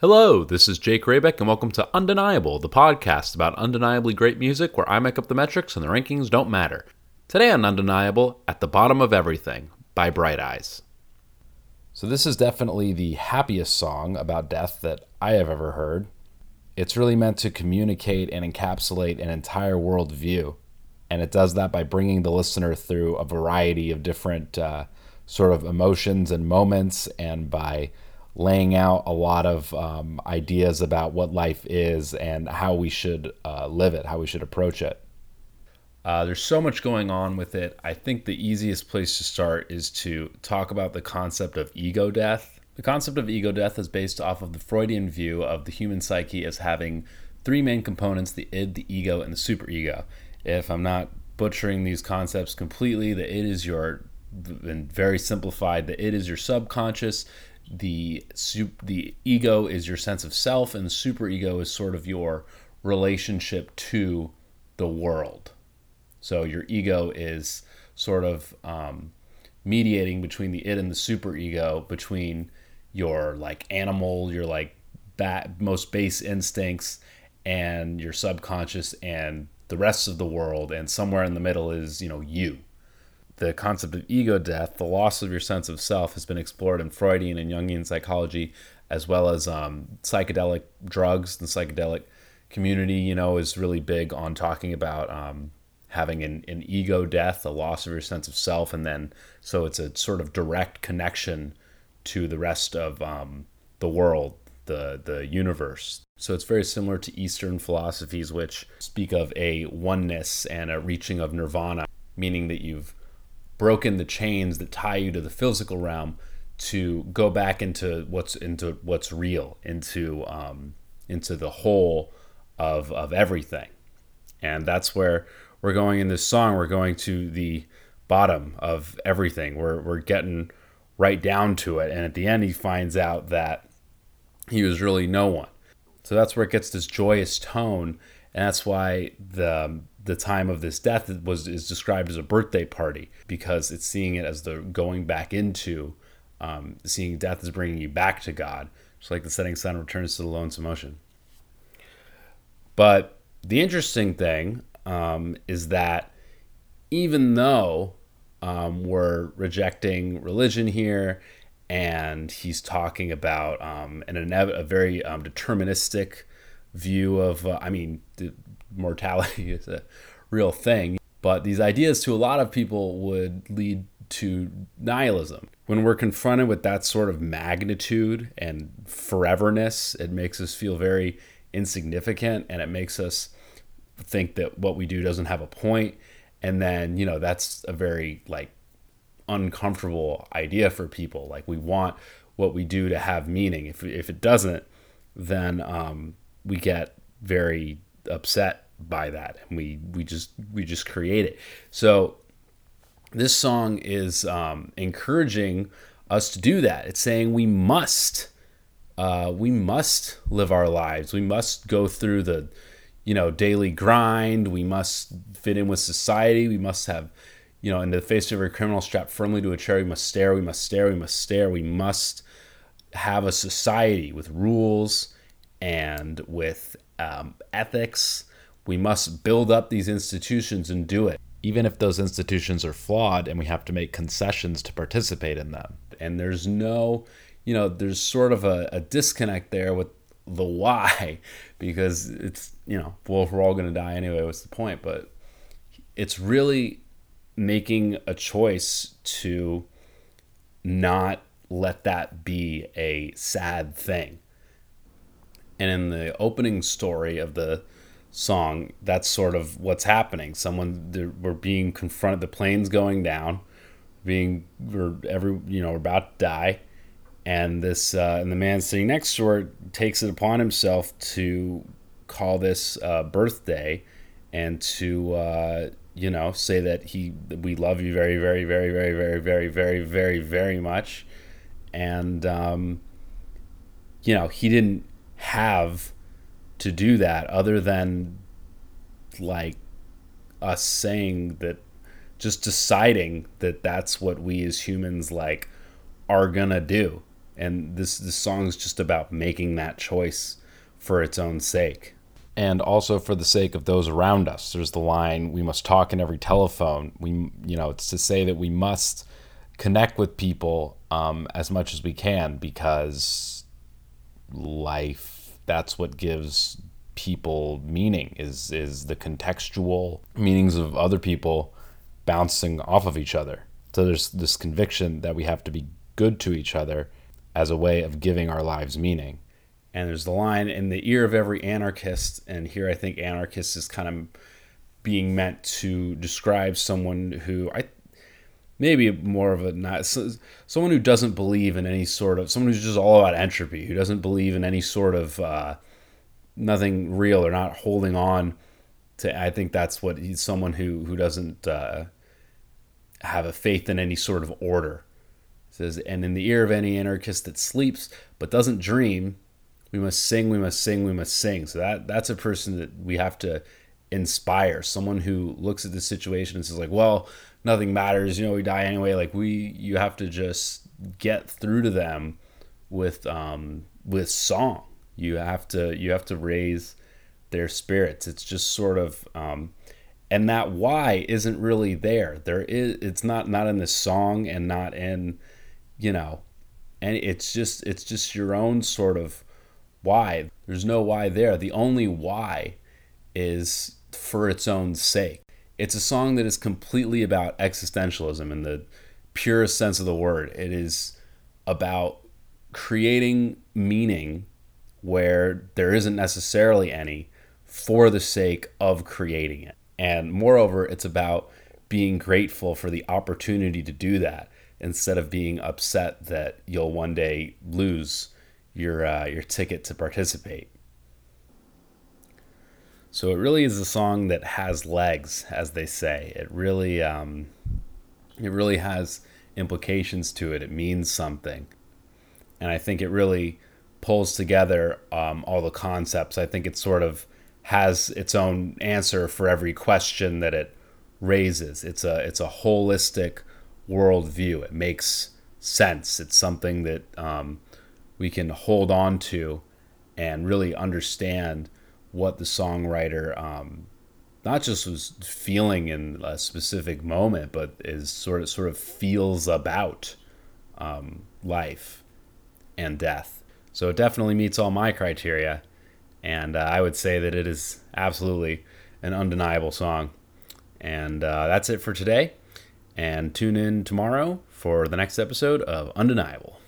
Hello, this is Jake Rabeck, and welcome to Undeniable, the podcast about undeniably great music where I make up the metrics and the rankings don't matter. Today on Undeniable, At the Bottom of Everything by Bright Eyes. So, this is definitely the happiest song about death that I have ever heard. It's really meant to communicate and encapsulate an entire worldview, and it does that by bringing the listener through a variety of different uh, sort of emotions and moments, and by laying out a lot of um, ideas about what life is and how we should uh, live it, how we should approach it. Uh, there's so much going on with it. I think the easiest place to start is to talk about the concept of ego death. The concept of ego death is based off of the Freudian view of the human psyche as having three main components the id, the ego, and the superego. If I'm not butchering these concepts completely, the id is your, and very simplified, the id is your subconscious, the sup- the ego is your sense of self and the superego is sort of your relationship to the world. So your ego is sort of um, mediating between the id and the superego between your like animal your like bat, most base instincts and your subconscious and the rest of the world and somewhere in the middle is you know you the concept of ego death, the loss of your sense of self, has been explored in Freudian and Jungian psychology, as well as um, psychedelic drugs. The psychedelic community, you know, is really big on talking about um, having an, an ego death, a loss of your sense of self, and then so it's a sort of direct connection to the rest of um, the world, the the universe. So it's very similar to Eastern philosophies, which speak of a oneness and a reaching of nirvana, meaning that you've broken the chains that tie you to the physical realm to go back into what's into what's real, into um, into the whole of of everything, and that's where we're going in this song. We're going to the bottom of everything. We're we're getting right down to it, and at the end, he finds out that he was really no one. So that's where it gets this joyous tone, and that's why the the time of this death was is described as a birthday party because it's seeing it as the going back into um, seeing death is bringing you back to God, just like the setting sun returns to the lonesome ocean. But the interesting thing um, is that even though um, we're rejecting religion here, and he's talking about um, an a very um, deterministic view of, uh, I mean, mortality is a real thing. But these ideas to a lot of people would lead to nihilism. When we're confronted with that sort of magnitude and foreverness, it makes us feel very insignificant and it makes us think that what we do doesn't have a point. And then, you know, that's a very like uncomfortable idea for people. Like we want what we do to have meaning. If, if it doesn't, then um, we get very upset by that and we we just we just create it. So this song is um, encouraging us to do that. It's saying we must uh, we must live our lives. We must go through the you know daily grind. We must fit in with society. We must have you know in the face of every criminal strapped firmly to a chair. We must stare. We must stare. We must stare. We must have a society with rules and with um, ethics. We must build up these institutions and do it, even if those institutions are flawed and we have to make concessions to participate in them. And there's no, you know, there's sort of a, a disconnect there with the why, because it's, you know, well, we're all going to die anyway, what's the point? But it's really making a choice to not let that be a sad thing and in the opening story of the song, that's sort of what's happening. Someone we're being confronted. The plane's going down, being we're every you know we're about to die, and this uh, and the man sitting next to her takes it upon himself to call this uh, birthday, and to uh, you know say that he we love you very very very very very very very very very much, and um, you know he didn't have to do that other than like us saying that just deciding that that's what we as humans like are gonna do. And this this song is just about making that choice for its own sake. And also for the sake of those around us. There's the line we must talk in every telephone. We you know it's to say that we must connect with people um, as much as we can because life that's what gives people meaning is is the contextual meanings of other people bouncing off of each other so there's this conviction that we have to be good to each other as a way of giving our lives meaning. And there's the line in the ear of every anarchist, and here I think anarchist is kind of being meant to describe someone who I maybe more of a not someone who doesn't believe in any sort of someone who's just all about entropy, who doesn't believe in any sort of uh, nothing real or not holding on to. I think that's what he's someone who who doesn't uh, have a faith in any sort of order says, and in the ear of any anarchist that sleeps but doesn't dream, we must sing, we must sing, we must sing. So that that's a person that we have to inspire. Someone who looks at the situation and says, like, well, nothing matters, you know, we die anyway. Like we you have to just get through to them with um with song. You have to you have to raise their spirits. It's just sort of um and that why isn't really there. There is it's not not in the song and not in you know, and it's just it's just your own sort of why. There's no why there. The only why is for its own sake. It's a song that is completely about existentialism in the purest sense of the word. It is about creating meaning where there isn't necessarily any for the sake of creating it. And moreover, it's about being grateful for the opportunity to do that instead of being upset that you'll one day lose your uh, your ticket to participate. So it really is a song that has legs, as they say. It really um, it really has implications to it. It means something, and I think it really pulls together um, all the concepts. I think it sort of has its own answer for every question that it raises. It's a it's a holistic worldview. It makes sense. It's something that um, we can hold on to and really understand what the songwriter um, not just was feeling in a specific moment, but is sort of sort of feels about um, life and death. So it definitely meets all my criteria, and uh, I would say that it is absolutely an undeniable song. And uh, that's it for today and tune in tomorrow for the next episode of Undeniable.